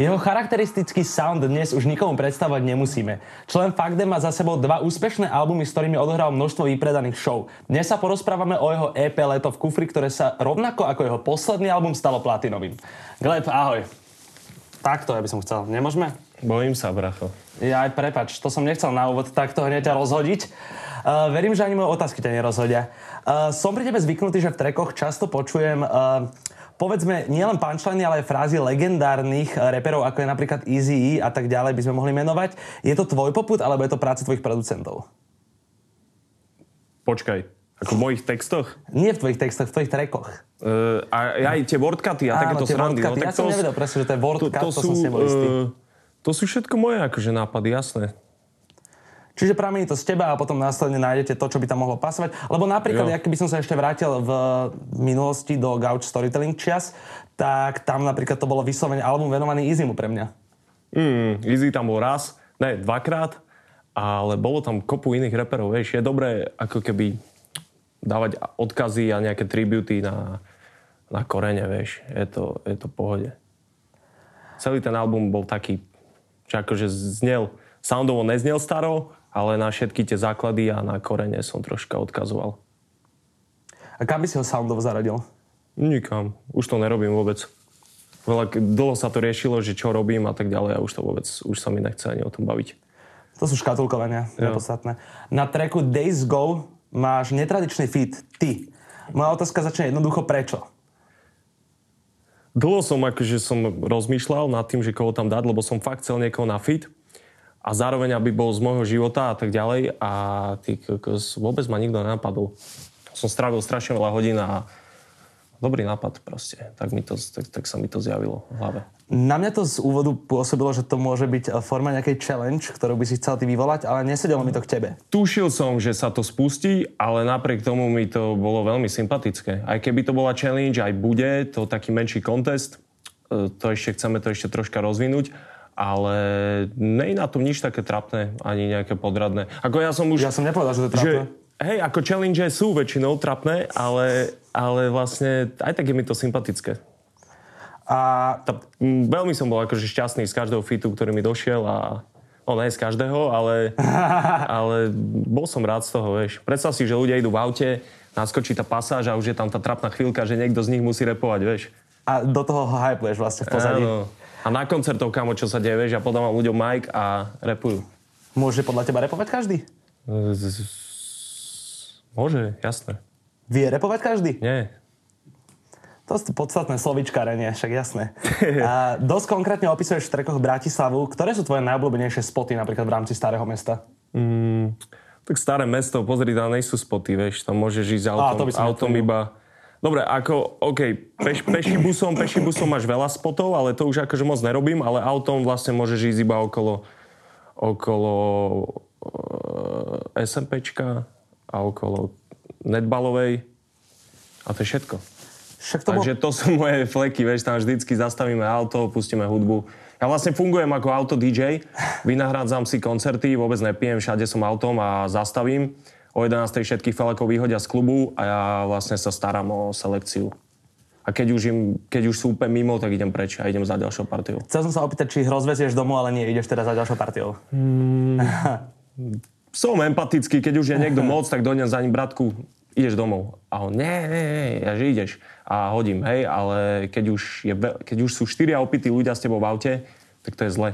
Jeho charakteristický sound dnes už nikomu predstavovať nemusíme. Člen Fakde má za sebou dva úspešné albumy, s ktorými odohral množstvo vypredaných show. Dnes sa porozprávame o jeho EP Leto v kufri, ktoré sa rovnako ako jeho posledný album stalo platinovým. Gleb, ahoj. Takto, ja by som chcel. Nemôžeme? Bojím sa, bracho. Ja aj prepač, to som nechcel na úvod takto hneď ťa rozhodiť. Uh, verím, že ani moje otázky ťa nerozhodia. Uh, som pri tebe zvyknutý, že v trekoch často počujem uh, povedzme, nielen punchline, ale aj frázy legendárnych eh, reperov, ako je napríklad Easy E a tak ďalej, by sme mohli menovať. Je to tvoj poput, alebo je to práca tvojich producentov? Počkaj, ako v mojich textoch? Nie v tvojich textoch, v tvojich trekoch. Uh, a aj tie wordcuty a takéto srandy. No, ja som nevedel presne, že to je wordcut, to, to, to sú, som si. Uh, to sú všetko moje akože nápady, jasné. Čiže pramení to z teba a potom následne nájdete to, čo by tam mohlo pasovať. Lebo napríklad, ak by som sa ešte vrátil v minulosti do Gauch Storytelling čias, tak tam napríklad to bolo vyslovene album venovaný Easymu pre mňa. Mm, Easy tam bol raz, ne, dvakrát, ale bolo tam kopu iných reperov, vieš. Je dobré ako keby dávať odkazy a nejaké tributy na, na korene, vieš. Je to, je to pohode. Celý ten album bol taký, že akože znel, soundovo neznel staro, ale na všetky tie základy a na korene som troška odkazoval. A kam by si ho soundovo zaradil? Nikam. Už to nerobím vôbec. Veľa, dlho sa to riešilo, že čo robím a tak ďalej a už to vôbec, už sa mi nechce ani o tom baviť. To sú škatulkovania, nepodstatné. Na tracku Days Go máš netradičný feed, ty. Moja otázka začne jednoducho, prečo? Dlho som akože som rozmýšľal nad tým, že koho tam dať, lebo som fakt chcel niekoho na fit a zároveň, aby bol z môjho života a tak ďalej a ty, vôbec ma nikto nenapadol. Som strávil strašne veľa hodín a dobrý nápad proste. Tak, mi to, tak, tak sa mi to zjavilo v hlave. Na mňa to z úvodu pôsobilo, že to môže byť forma nejakej challenge, ktorú by si chcel ty vyvolať, ale nesedelo mi to k tebe. Tušil som, že sa to spustí, ale napriek tomu mi to bolo veľmi sympatické. Aj keby to bola challenge, aj bude to taký menší kontest, e, to ešte chceme to ešte troška rozvinúť ale nie je na tom nič také trapné, ani nejaké podradné. Ako ja som už... Ja som nepovedal, že to je trapné. Že, hej, ako challenge sú väčšinou trapné, ale, ale vlastne aj tak je mi to sympatické. A tá, veľmi som bol akože šťastný z každého fitu, ktorý mi došiel a No nie z každého, ale, ale bol som rád z toho, vieš. Predstav si, že ľudia idú v aute, naskočí tá pasáž a už je tam tá trapná chvíľka, že niekto z nich musí repovať, vieš. A do toho ho hypuješ vlastne v pozadí. Áno. A na koncertov, kamo, čo sa deje, vieš, ja podávam ľuďom mic a repujú. Môže podľa teba repovať každý? Môže, jasné. Vie repovať každý? Nie. To sú podstatné slovičkárenie, však jasné. A dosť konkrétne opisuješ v trekoch Bratislavu. Ktoré sú tvoje najobľúbenejšie spoty napríklad v rámci Starého mesta? Mm, tak staré mesto, pozri, tam nejsú spoty, vieš, tam môžeš ísť autom, Á, autom iba Dobre, ako, OK, peš, peši busom, peši busom máš veľa spotov, ale to už akože moc nerobím, ale autom vlastne môžeš ísť iba okolo, okolo uh, eh, SMPčka a okolo netbalovej a to je všetko. Však to Takže bol... to sú moje fleky, vieš, tam vždycky zastavíme auto, pustíme hudbu. Ja vlastne fungujem ako auto DJ, vynahrádzam si koncerty, vôbec nepijem, všade som autom a zastavím o 11. všetkých felakov vyhodia z klubu a ja vlastne sa starám o selekciu. A keď už, im, keď už sú úplne mimo, tak idem preč a idem za ďalšou partiou. Chcel som sa opýtať, či ich rozvezieš domov, ale nie, ideš teraz za ďalšou partiou. Hmm. som empatický, keď už je niekto moc, tak dojdem za ním, bratku, ideš domov. A on, nie, nie, nie, ja že ideš. A hodím, hej, ale keď už, je, keď už sú štyria opití ľudia s tebou v aute, tak to je zle.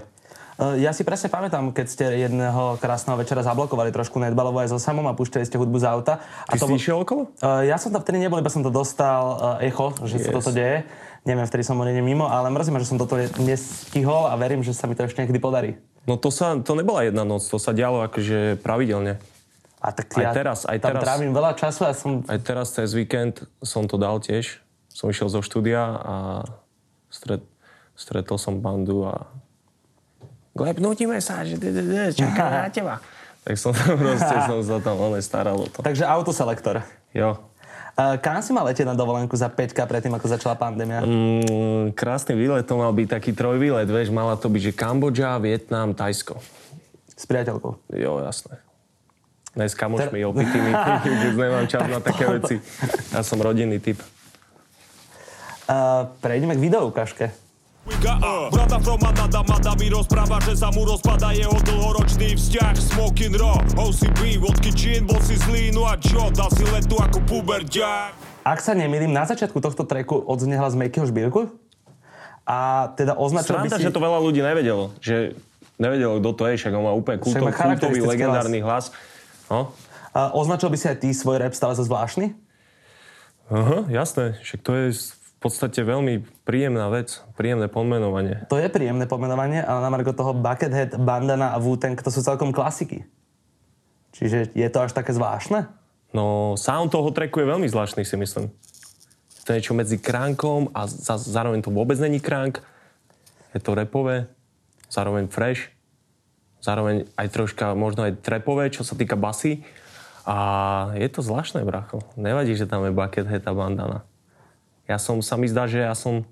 Eh, ja si presne pamätám, keď ste jedného krásneho večera zablokovali trošku netbalovo aj so Samom a púšťali ste hudbu z auta. A Ty to si išiel okolo? Uh, ja som tam vtedy nebol, iba som to dostal uh, echo, že yes. sa toto deje. Neviem, vtedy som bol mimo, ale mrzí ma, že som toto nestihol a verím, že sa mi to ešte niekedy podarí. No to, sa, to nebola jedna noc, to sa dialo akože pravidelne. A tak aj ja teraz, aj tam teraz, trávim veľa času a som... Aj teraz cez víkend som to dal tiež. Som išiel zo štúdia a stret, stretol som bandu a Gleb, nutíme sa, že čaká na teba. Tak som proste som sa tam ale staral o to. Takže autoselektor. Jo. Uh, kam si mal letieť na dovolenku za 5K predtým, ako začala pandémia? Mm, krásny výlet, to mal byť taký trojvýlet, vieš, mala to byť, že Kambodža, Vietnam, Tajsko. S priateľkou? Jo, jasné. Ne s kamošmi Ter... opitými, už nemám čas na také veci. Ja som rodinný typ. Uh, prejdeme k videu ukážke. Uh. Brata Froma nada mada mi rozpráva, že sa mu rozpada jeho dlhoročný vzťah Smoking raw, OCB, vodky gin, bol si zlý, no a čo, dal si letu ako puberťák Ak sa nemýlim, na začiatku tohto treku odznie hlas Mekyho Žbírku a teda označil Sranda, by si... že to veľa ľudí nevedelo, že nevedelo, kto to je, však on má úplne kultov, kultový, legendárny hlas. hlas. No? A označil by si aj ty svoj rap stále za zvláštny? Aha, jasné, však to je v podstate veľmi príjemná vec, príjemné pomenovanie. To je príjemné pomenovanie, ale na margo toho Buckethead, Bandana a wu to sú celkom klasiky. Čiže je to až také zvláštne? No, sound toho tracku je veľmi zvláštny, si myslím. To je niečo medzi kránkom a za, zároveň to vôbec není kránk. Je to repové, zároveň fresh, zároveň aj troška možno aj trepové, čo sa týka basy. A je to zvláštne, bracho. Nevadí, že tam je Buckethead a bandana ja som, sa mi zdá, že ja som,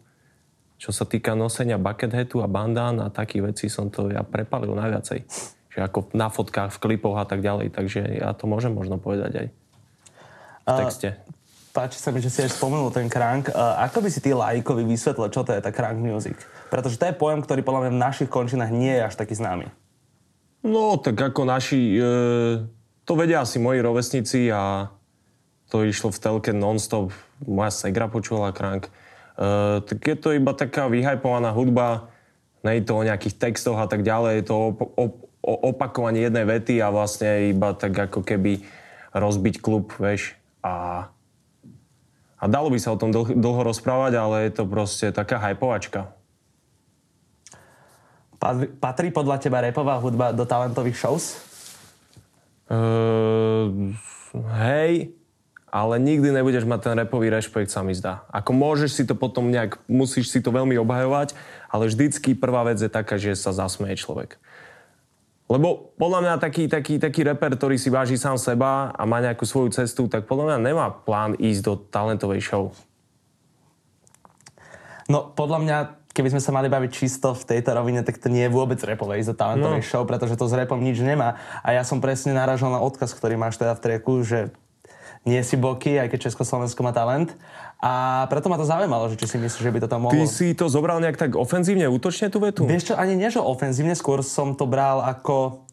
čo sa týka nosenia bucket hatu a bandán a takých vecí, som to ja prepalil najviacej. Že ako na fotkách, v klipoch a tak ďalej. Takže ja to môžem možno povedať aj v texte. Uh, páči sa mi, že si aj spomenul ten crank. Ako by si ty lajkovi vysvetlil, čo to je tá crank music? Pretože to je pojem, ktorý podľa mňa v našich končinách nie je až taký známy. No, tak ako naši... E, to vedia asi moji rovesníci a to išlo v telke non-stop moja segra počúvala Krank. Uh, tak je to iba taká vyhajpovaná hudba, nie je to o nejakých textoch a tak ďalej, je to o, o, o opakovanie jednej vety a vlastne iba tak ako keby rozbiť klub, vieš. A, a dalo by sa o tom dlho, dlho rozprávať, ale je to proste taká hajpovačka. Patrí podľa teba repová hudba do talentových shows? Uh, hej, ale nikdy nebudeš mať ten repový rešpekt, sa mi zdá. Ako môžeš si to potom nejak, musíš si to veľmi obhajovať, ale vždycky prvá vec je taká, že sa zasmeje človek. Lebo podľa mňa taký, taký, taký reper, ktorý si váži sám seba a má nejakú svoju cestu, tak podľa mňa nemá plán ísť do talentovej show. No, podľa mňa, keby sme sa mali baviť čisto v tejto rovine, tak to nie je vôbec repové ísť do talentovej no. show, pretože to s repom nič nemá. A ja som presne naražal na odkaz, ktorý máš teda v treku, že nie si boky, aj keď Československo má talent. A preto ma to zaujímalo, že či si myslíš, že by to tam mohlo... Ty si to zobral nejak tak ofenzívne, útočne tú vetu? Vieš čo, ani nie, že ofenzívne, skôr som to bral ako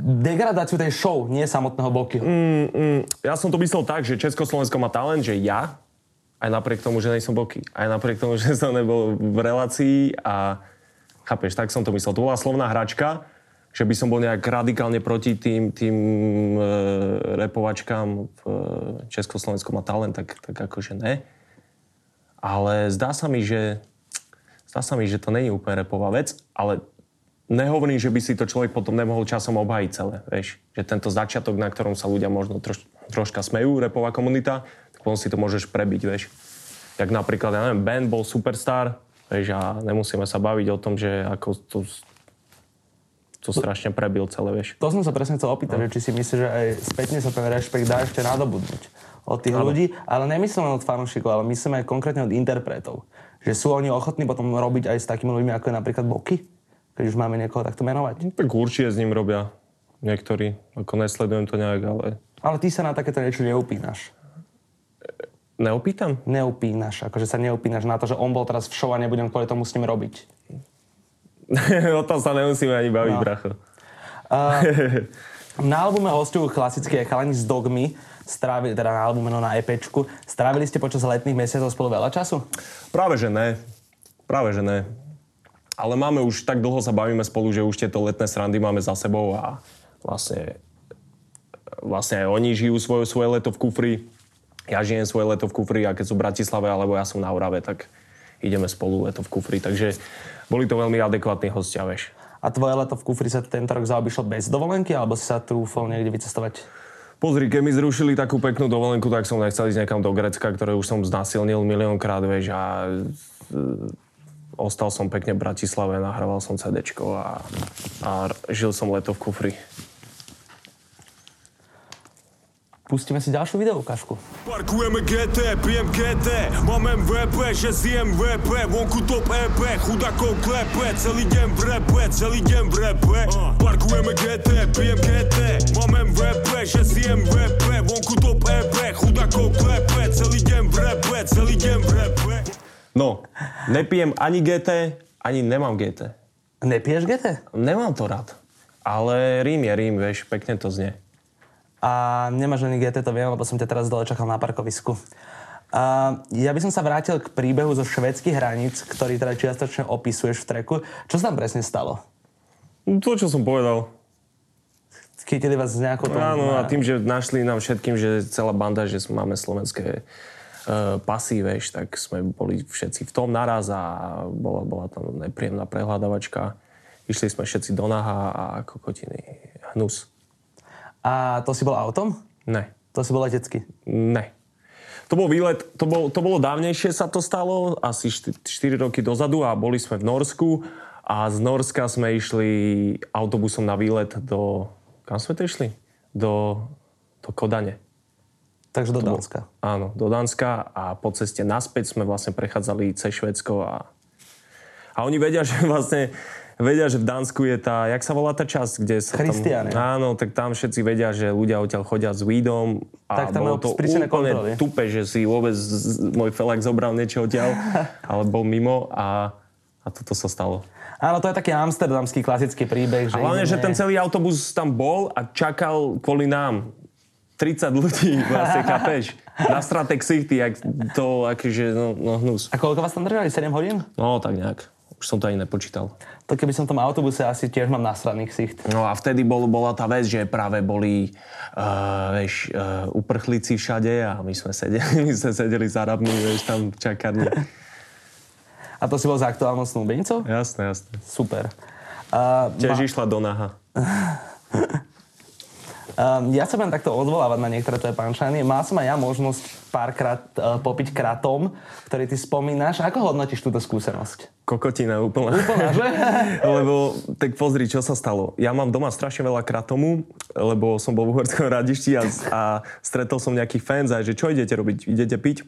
degradáciu tej show, nie samotného boky. Mm, mm, ja som to myslel tak, že Československo má talent, že ja, aj napriek tomu, že nejsem boky, aj napriek tomu, že som nebol v relácii a chápeš, tak som to myslel. To bola slovná hračka, že by som bol nejak radikálne proti tým, tým e, repovačkám v e, Československom a talent, tak, tak akože ne. Ale zdá sa mi, že zdá sa mi, že to není úplne repová vec, ale nehovorím, že by si to človek potom nemohol časom obhajiť celé, vieš. Že tento začiatok, na ktorom sa ľudia možno troš, troška smejú, repová komunita, tak potom si to môžeš prebiť, vieš. Jak napríklad, ja neviem, Ben bol superstar, vieš, a nemusíme sa baviť o tom, že ako to to strašne prebil celé, vieš. To som sa presne chcel opýtať, no. že či si myslíš, že aj spätne sa ten rešpekt dá ešte nadobudnúť od tých ano. ľudí, ale nemyslím len od fanúšikov, ale myslím aj konkrétne od interpretov. Že sú oni ochotní potom robiť aj s takými ľuďmi, ako je napríklad Boky? Keď už máme niekoho takto menovať. No, tak určite s ním robia niektorí. Ako nesledujem to nejak, ale... Ale ty sa na takéto niečo neupínaš. Neopýtam? Neupínaš, akože sa neupínaš na to, že on bol teraz v show a nebudem kvôli tomu s ním robiť. o tom sa nemusíme ani baviť, no. bracho. Uh, na albume hostujú klasické chalani z Dogmy, strávili, teda na albume, no na EPčku. Strávili ste počas letných mesiacov spolu veľa času? Práve, že ne. Práve, že ne. Ale máme už, tak dlho sa bavíme spolu, že už tieto letné srandy máme za sebou a vlastne, vlastne aj oni žijú svoje, svoje leto v kufri. Ja žijem svoje leto v kufri a keď sú v Bratislave alebo ja som na Orave, tak ideme spolu leto v kufri. Takže boli to veľmi adekvátni hostia, vieš. A tvoje leto v kufri sa tento rok zaobišlo bez dovolenky, alebo si sa trúfol niekde vycestovať? Pozri, keď mi zrušili takú peknú dovolenku, tak som nechcel ísť niekam do Grecka, ktoré už som znasilnil miliónkrát, vieš, a e, ostal som pekne v Bratislave, nahrával som CD a, a žil som leto v kufri. Pustíme si ďalšiu videoukážku. Parkujeme GT, pijem GT, mám MVP, že zjem VP, vonku top EP, chudakov klepe, celý deň v repe, celý deň v repe. Parkujeme GT, pijem GT, mám MVP, že zjem VP, vonku top EP, chudakov klepe, celý deň v repe, celý deň v repe. No, nepijem ani GT, ani nemám GT. Nepiješ GT? Nemám to rád. Ale Rím je Rím, vieš, pekne to znie a nemáš ani GT, to viem, lebo som ťa teraz dole čakal na parkovisku. Uh, ja by som sa vrátil k príbehu zo švedských hraníc, ktorý teda čiastočne opisuješ v treku. Čo sa tam presne stalo? To, čo som povedal. Chytili vás nejakou... Áno, a tým, že našli nám všetkým, že celá banda, že máme slovenské uh, pasy, vieš, tak sme boli všetci v tom naraz a bola, bola tam nepríjemná prehľadovačka. Išli sme všetci do naha a kokotiny hnus. A to si bol autom? Ne. To si bol letecky? Ne. To bol výlet, to, bol, to bolo dávnejšie sa to stalo, asi 4, 4 roky dozadu a boli sme v Norsku a z Norska sme išli autobusom na výlet do... Kam sme to išli? Do, do Kodane. Takže do Dánska. Áno, do Dánska a po ceste naspäť sme vlastne prechádzali cez Švedsko a, a oni vedia, že vlastne vedia, že v Dánsku je tá, jak sa volá tá časť, kde sa Christiane. tam... Áno, tak tam všetci vedia, že ľudia odtiaľ chodia s weedom a tak tam bolo to úplne kontroly. tupe, že si vôbec môj felak zobral niečo odtiaľ, ale bol mimo a, a toto sa stalo. Áno, to je taký amsterdamský klasický príbeh. Že a hlavne, že ten celý autobus tam bol a čakal kvôli nám. 30 ľudí, vlastne, kapeš? Na strate ksichty, jak to, akože, no, no hnus. A koľko vás tam držali? 7 hodín? No, tak nejak. Už som to ani nepočítal. To keby som v tom autobuse asi tiež mám nasraný ksicht. No a vtedy bol, bola tá vec, že práve boli uh, vieš, uh, uprchlíci všade a my sme sedeli, my sme sedeli za Arabmi, vieš, tam v čakárni. A to si bol za aktuálnou snúbenicou? Jasné, jasné. Super. Uh, Tiež ma... išla do naha. Um, ja sa budem takto odvolávať na niektoré tvoje pančany. Mal som aj ja možnosť párkrát uh, popiť kratom, ktorý ty spomínaš. Ako hodnotíš túto skúsenosť? Kokotina úplná. Úplná, že? lebo, tak pozri, čo sa stalo. Ja mám doma strašne veľa kratomu, lebo som bol v Uhorskom radišti a, a stretol som nejakých fans a že čo idete robiť? Idete piť?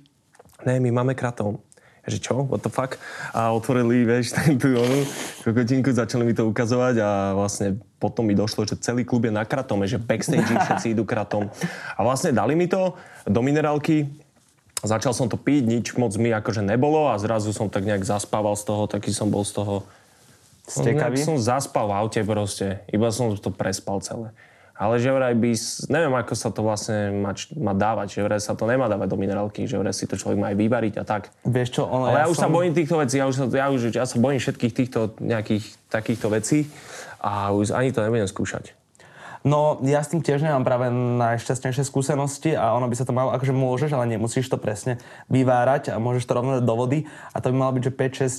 Ne, my máme kratom že čo, what the fuck? A otvorili, vieš, tú onu kokotinku, začali mi to ukazovať a vlastne potom mi došlo, že celý klub je na kratome, že backstage všetci idú kratom. A vlastne dali mi to do minerálky, začal som to piť, nič moc mi akože nebolo a zrazu som tak nejak zaspával z toho, taký som bol z toho... Stekavý? No, som zaspal v aute proste, iba som to prespal celé. Ale že vraj by, neviem ako sa to vlastne má, má dávať, že vraj sa to nemá dávať do minerálky, že vraj si to človek má aj vyvariť a tak. Vieš čo, ono, Ale ja, ja už som... sa bojím týchto vecí, ja už, sa, ja, už, ja sa bojím všetkých týchto nejakých takýchto vecí a už ani to nebudem skúšať. No, ja s tým tiež nemám práve najšťastnejšie skúsenosti a ono by sa to malo, akože môžeš, ale nemusíš to presne vyvárať a môžeš to rovno dať do vody a to by malo byť, že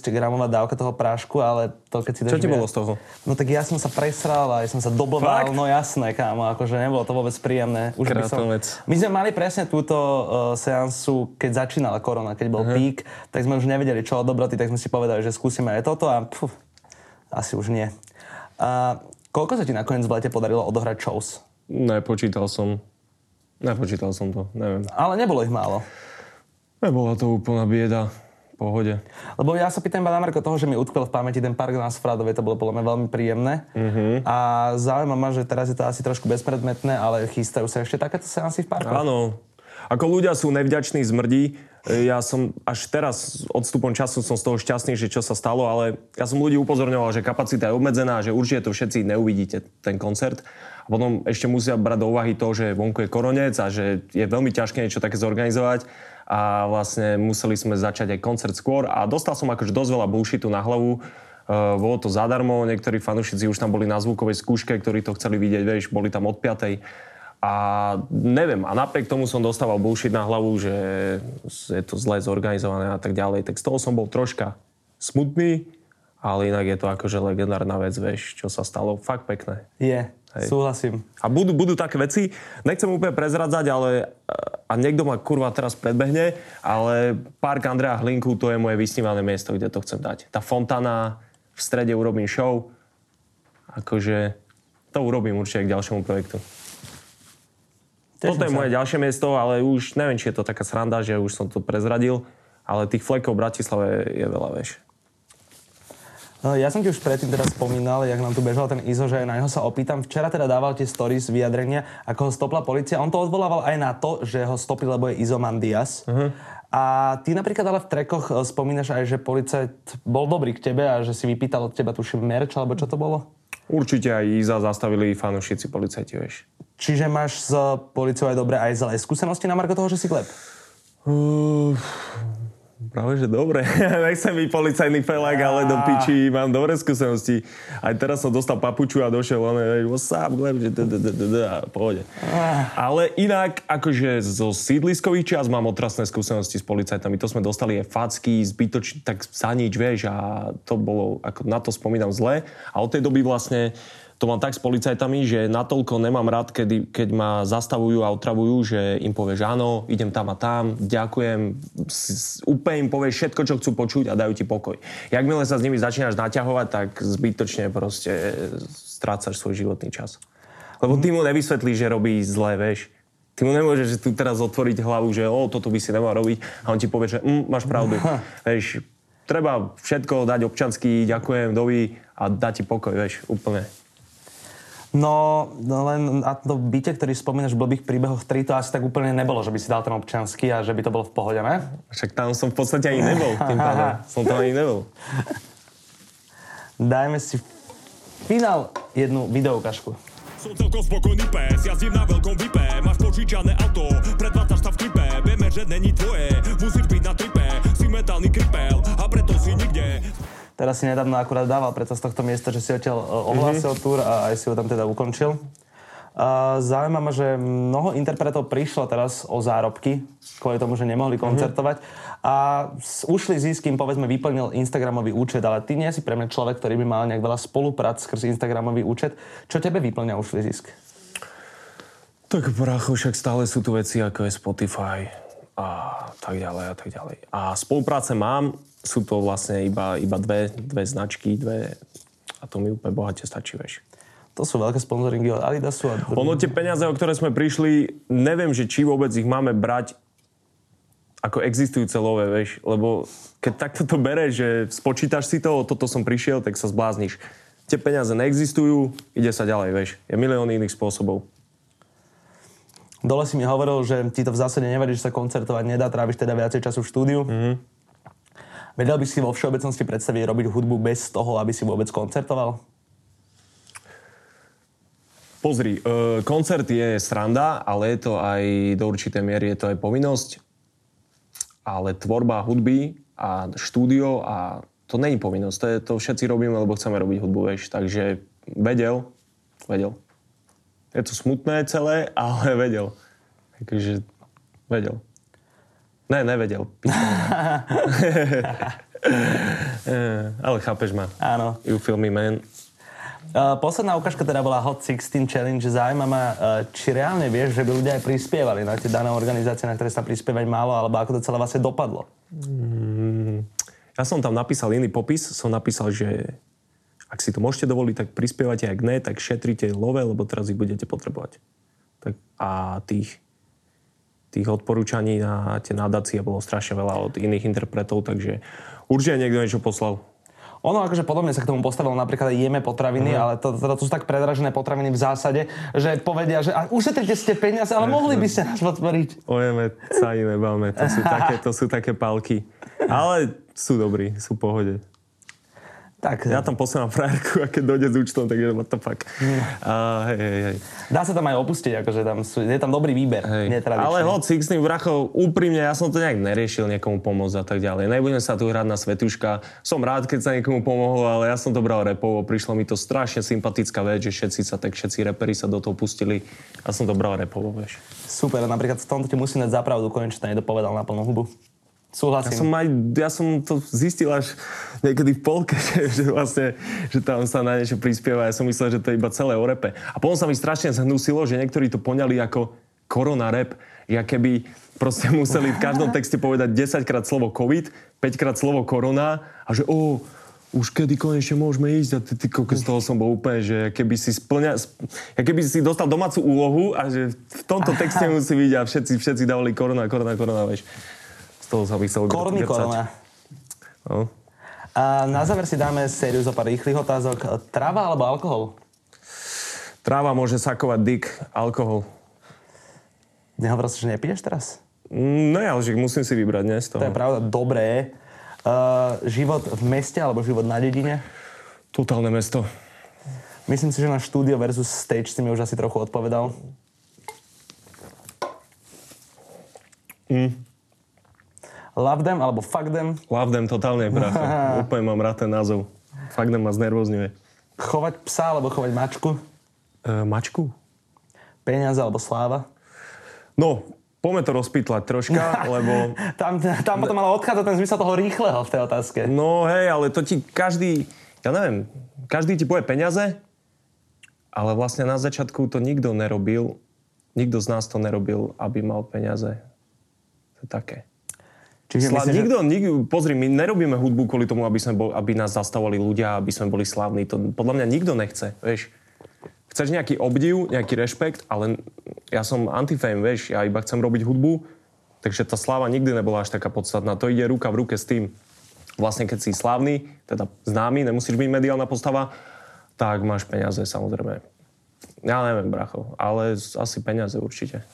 5-6 gramová dávka toho prášku, ale to keď si Čo ti bolo z toho? No tak ja som sa presral a ja som sa doblval, no jasné, kámo, akože nebolo to vôbec príjemné. Už by som... My sme mali presne túto uh, seansu, keď začínala korona, keď bol uh-huh. pík, tak sme už nevedeli, čo od dobroty, tak sme si povedali, že skúsime aj toto a puf, asi už nie. Uh, Koľko sa ti nakoniec v lete podarilo odohrať shows? Nepočítal som. Nepočítal som to, neviem. Ale nebolo ich málo. Nebola to úplná bieda. Pohode. Lebo ja sa pýtam iba Marko toho, že mi utkvel v pamäti ten park na Sfradove, to bolo podľa mňa veľmi príjemné. Uh-huh. A zaujíma ma, že teraz je to asi trošku bezpredmetné, ale chystajú sa ešte takéto seansy v parku? Áno. Ako ľudia sú nevďační zmrdí, ja som až teraz odstupom času som z toho šťastný, že čo sa stalo, ale ja som ľudí upozorňoval, že kapacita je obmedzená, že určite to všetci neuvidíte, ten koncert. A potom ešte musia brať do úvahy to, že vonku je koronec a že je veľmi ťažké niečo také zorganizovať a vlastne museli sme začať aj koncert skôr a dostal som akože dosť veľa bullshitu na hlavu. Uh, bolo to zadarmo, niektorí fanúšici už tam boli na zvukovej skúške, ktorí to chceli vidieť, vieš, boli tam od 5. A neviem, a napriek tomu som dostával bullshit na hlavu, že je to zle zorganizované a tak ďalej. Tak z toho som bol troška smutný, ale inak je to akože legendárna vec, vieš, čo sa stalo. Fakt pekné. Je, Hej. súhlasím. A budú, budú také veci, nechcem úplne prezradzať, ale a niekto ma kurva teraz predbehne, ale park Andrea Hlinku, to je moje vysnívané miesto, kde to chcem dať. Tá fontana, v strede urobím show, akože to urobím určite k ďalšiemu projektu. Teším Toto je sa. moje ďalšie miesto, ale už neviem, či je to taká sranda, že už som to prezradil, ale tých flekov v Bratislave je veľa, vieš. No, ja som ti už predtým teda spomínal, jak nám tu bežal ten Izo, že na neho sa opýtam. Včera teda dával tie stories vyjadrenia, ako ho stopla policia. On to odvolával aj na to, že ho stopli, lebo je Izo Mandias. Uh-huh. A ty napríklad ale v trekoch e, spomínaš aj, že policajt bol dobrý k tebe a že si vypýtal od teba tuším merč, alebo čo to bolo? Určite aj Iza zastavili fanúšici policajti, vieš. Čiže máš s policiou aj dobré aj zlé skúsenosti na Marko toho, že si klep? Uh, Práve, že dobre. Nechcem byť policajný felák, ale do piči mám dobré skúsenosti. Aj teraz som dostal papuču a došiel on, what's up, Gleb, že pohode. Ale inak, akože zo sídliskových čias mám otrasné skúsenosti s policajtami. To sme dostali aj facky, zbytočne, tak za nič, vieš, a to bolo, ako na to spomínam zle. A od tej doby vlastne to mám tak s policajtami, že natoľko nemám rád, kedy, keď ma zastavujú a otravujú, že im povieš áno, idem tam a tam, ďakujem, úplne im povieš všetko, čo chcú počuť a dajú ti pokoj. Jakmile sa s nimi začínaš naťahovať, tak zbytočne proste strácaš svoj životný čas. Lebo ty mu nevysvetlíš, že robí zlé, vieš. Ty mu nemôžeš tu teraz otvoriť hlavu, že o, toto by si nemal robiť a on ti povie, že mm, máš pravdu. Vieš, treba všetko dať občanský, ďakujem, dovi a dať ti pokoj, vieš, úplne. No, no len na to byte, ktorý spomínaš v blbých príbehoch 3, to asi tak úplne nebolo, že by si dal ten občanský a že by to bolo v pohode, ne? Však tam som v podstate ani nebol, tým pádom. Som tam ani nebol. Dajme si finál jednu videoukažku. Som celkom spokojný pes, jazdím na veľkom vype Máš požičané auto, predvádzaš sa v klipe Vieme, že není tvoje, musíš byť na tripe Si mentálny kripel Teraz si nedávno akurát dával preto z tohto miesta, že si odtiaľ e, ohlásil mm-hmm. túr a aj si ho tam teda ukončil. Uh, zaujíma ma, že mnoho interpretov prišlo teraz o zárobky, kvôli tomu, že nemohli mhm. koncertovať. Mm-hmm. A ušli zisk, kým povedzme vyplnil Instagramový účet, ale ty nie si pre mňa človek, ktorý by mal nejak veľa spoluprác skrz Instagramový účet. Čo tebe vyplňa ušli zisk? Tak bracho, však stále sú tu veci ako je Spotify a tak ďalej a tak ďalej. A spolupráce mám, sú to vlastne iba, iba dve, dve značky, dve a to mi úplne bohate stačí, vieš. To sú veľké sponzoringy od Adidasu. A... Ono tie peniaze, o ktoré sme prišli, neviem, že či vôbec ich máme brať ako existujúce love, vieš, lebo keď takto to bere, že spočítaš si to, toto som prišiel, tak sa zblázniš. Tie peniaze neexistujú, ide sa ďalej, vieš. Je milión iných spôsobov. Dole si mi hovoril, že ti to v zásade nevadí, že sa koncertovať nedá, tráviš teda viacej času v štúdiu. Mm-hmm. Vedel by si vo všeobecnosti predstaviť robiť hudbu bez toho, aby si vôbec koncertoval? Pozri, e, koncert je sranda, ale je to aj do určitej miery je to aj povinnosť. Ale tvorba hudby a štúdio a to není povinnosť. To, je, to všetci robíme, lebo chceme robiť hudbu, vieš. Takže vedel, vedel. Je to smutné celé, ale vedel. Takže vedel. Ne, nevedel. Ale chápeš ma. Áno. You feel me, man. Uh, posledná ukážka teda bola Hot 16 Challenge. Zaujíma ma, uh, či reálne vieš, že by ľudia aj prispievali na tie dané organizácie, na ktoré sa prispievať málo, alebo ako to celé vlastne dopadlo? Mm, ja som tam napísal iný popis. Som napísal, že ak si to môžete dovoliť, tak prispievate, ak ne, tak šetrite love, lebo teraz ich budete potrebovať. Tak, a tých tých odporúčaní na tie nadácie bolo strašne veľa od iných interpretov, takže určite niekto niečo poslal. Ono akože podobne sa k tomu postavilo napríklad jeme potraviny, uh-huh. ale to, to, to sú tak predražené potraviny v zásade, že povedia, že ušetrite ste peniaze, ale mohli by ste nás podporiť. Ojeme sa iné báme, to sú také, to sú také palky. Ale sú dobrí, sú pohode. Tak, ja tam posielam frajerku a keď dojde s účtom, tak je what the fuck. Mm. Hej, hej, hej. Dá sa tam aj opustiť, akože tam sú, je tam dobrý výber, hej. Ale hod Sixteen brachov, úprimne, ja som to nejak neriešil niekomu pomôcť a tak ďalej. Nebudem sa tu hrať na svetuška. Som rád, keď sa niekomu pomohol, ale ja som to bral repovo. Prišlo mi to strašne sympatická vec, že všetci sa, tak všetci reperi sa do toho pustili. Ja som to bral repovo, vieš. Super, napríklad v tomto ti musím dať zapravdu, konečne nedopovedal na plnú hubu. Súhlasím. Ja som, aj, ja som to zistil až niekedy v polke, že, že vlastne, že tam sa na niečo prispieva. Ja som myslel, že to je iba celé o repe. A potom sa mi strašne zhnusilo, že niektorí to poňali ako korona rap, že keby proste museli v každom texte povedať 10 krát slovo COVID, 5 krát slovo korona a že oh, už kedy konečne môžeme ísť a ty, ty z toho som bol úplne, že keby si splňa, keby si dostal domácu úlohu a že v tomto texte musí byť a všetci, všetci dávali korona, korona, korona, vieš. Toho sa by chcel korona. No. A na záver si dáme sériu zo pár rýchlych otázok. Tráva alebo alkohol? Tráva môže sakovať dyk, alkohol. Nehovoril si, že nepiješ teraz? Mm, no ja, že musím si vybrať dnes To je pravda, dobré. Uh, život v meste alebo život na dedine? Totálne mesto. Myslím si, že na štúdio versus stage si mi už asi trochu odpovedal. Mm. Love them alebo fuck them? Love them totálne, bracho. Úplne mám rád ten názov. Fuck them ma znervozňuje. Chovať psa alebo chovať mačku? Uh, mačku? Peniaze alebo sláva? No, Poďme to rozpýtlať troška, lebo... tam, tam potom ale odchádza ten zmysel toho rýchleho v tej otázke. No hej, ale to ti každý, ja neviem, každý ti povie peniaze, ale vlastne na začiatku to nikto nerobil, nikto z nás to nerobil, aby mal peniaze. To je také. Čiže Sla- myslím, nikto, že... nikto, pozri, my nerobíme hudbu kvôli tomu, aby, sme bol, aby nás zastavovali ľudia, aby sme boli slávni. To podľa mňa nikto nechce, vieš chceš nejaký obdiv, nejaký rešpekt, ale ja som antifame, vieš, ja iba chcem robiť hudbu, takže tá sláva nikdy nebola až taká podstatná. To ide ruka v ruke s tým. Vlastne keď si slávny, teda známy, nemusíš byť mediálna postava, tak máš peniaze samozrejme. Ja neviem, bracho, ale asi peniaze určite.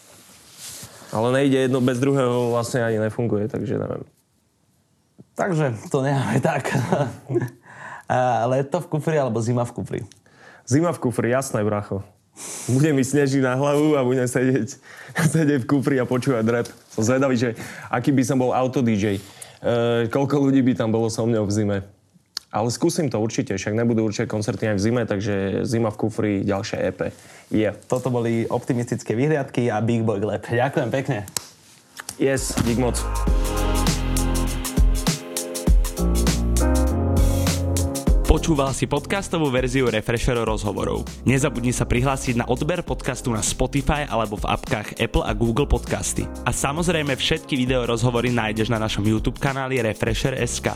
Ale nejde jedno bez druhého, vlastne ani nefunguje, takže neviem. Takže to necháme tak. Leto v kufri alebo zima v kufri? Zima v kufri, jasné, bracho. Bude mi snežiť na hlavu a budem sedieť, sedieť v kufri a počúvať rap. Som zvedavý, že aký by som bol auto DJ. E, koľko ľudí by tam bolo so mňou v zime. Ale skúsim to určite, však nebudú určite koncerty aj v zime, takže zima v kufri, ďalšie EP. Yeah. Toto boli optimistické vyhliadky a Big Boy Lab. Ďakujem pekne. Yes, dík moc. Počúval si podcastovú verziu Refresher rozhovorov. Nezabudni sa prihlásiť na odber podcastu na Spotify alebo v apkách Apple a Google Podcasty. A samozrejme všetky video rozhovory nájdeš na našom YouTube kanáli Refresher.sk.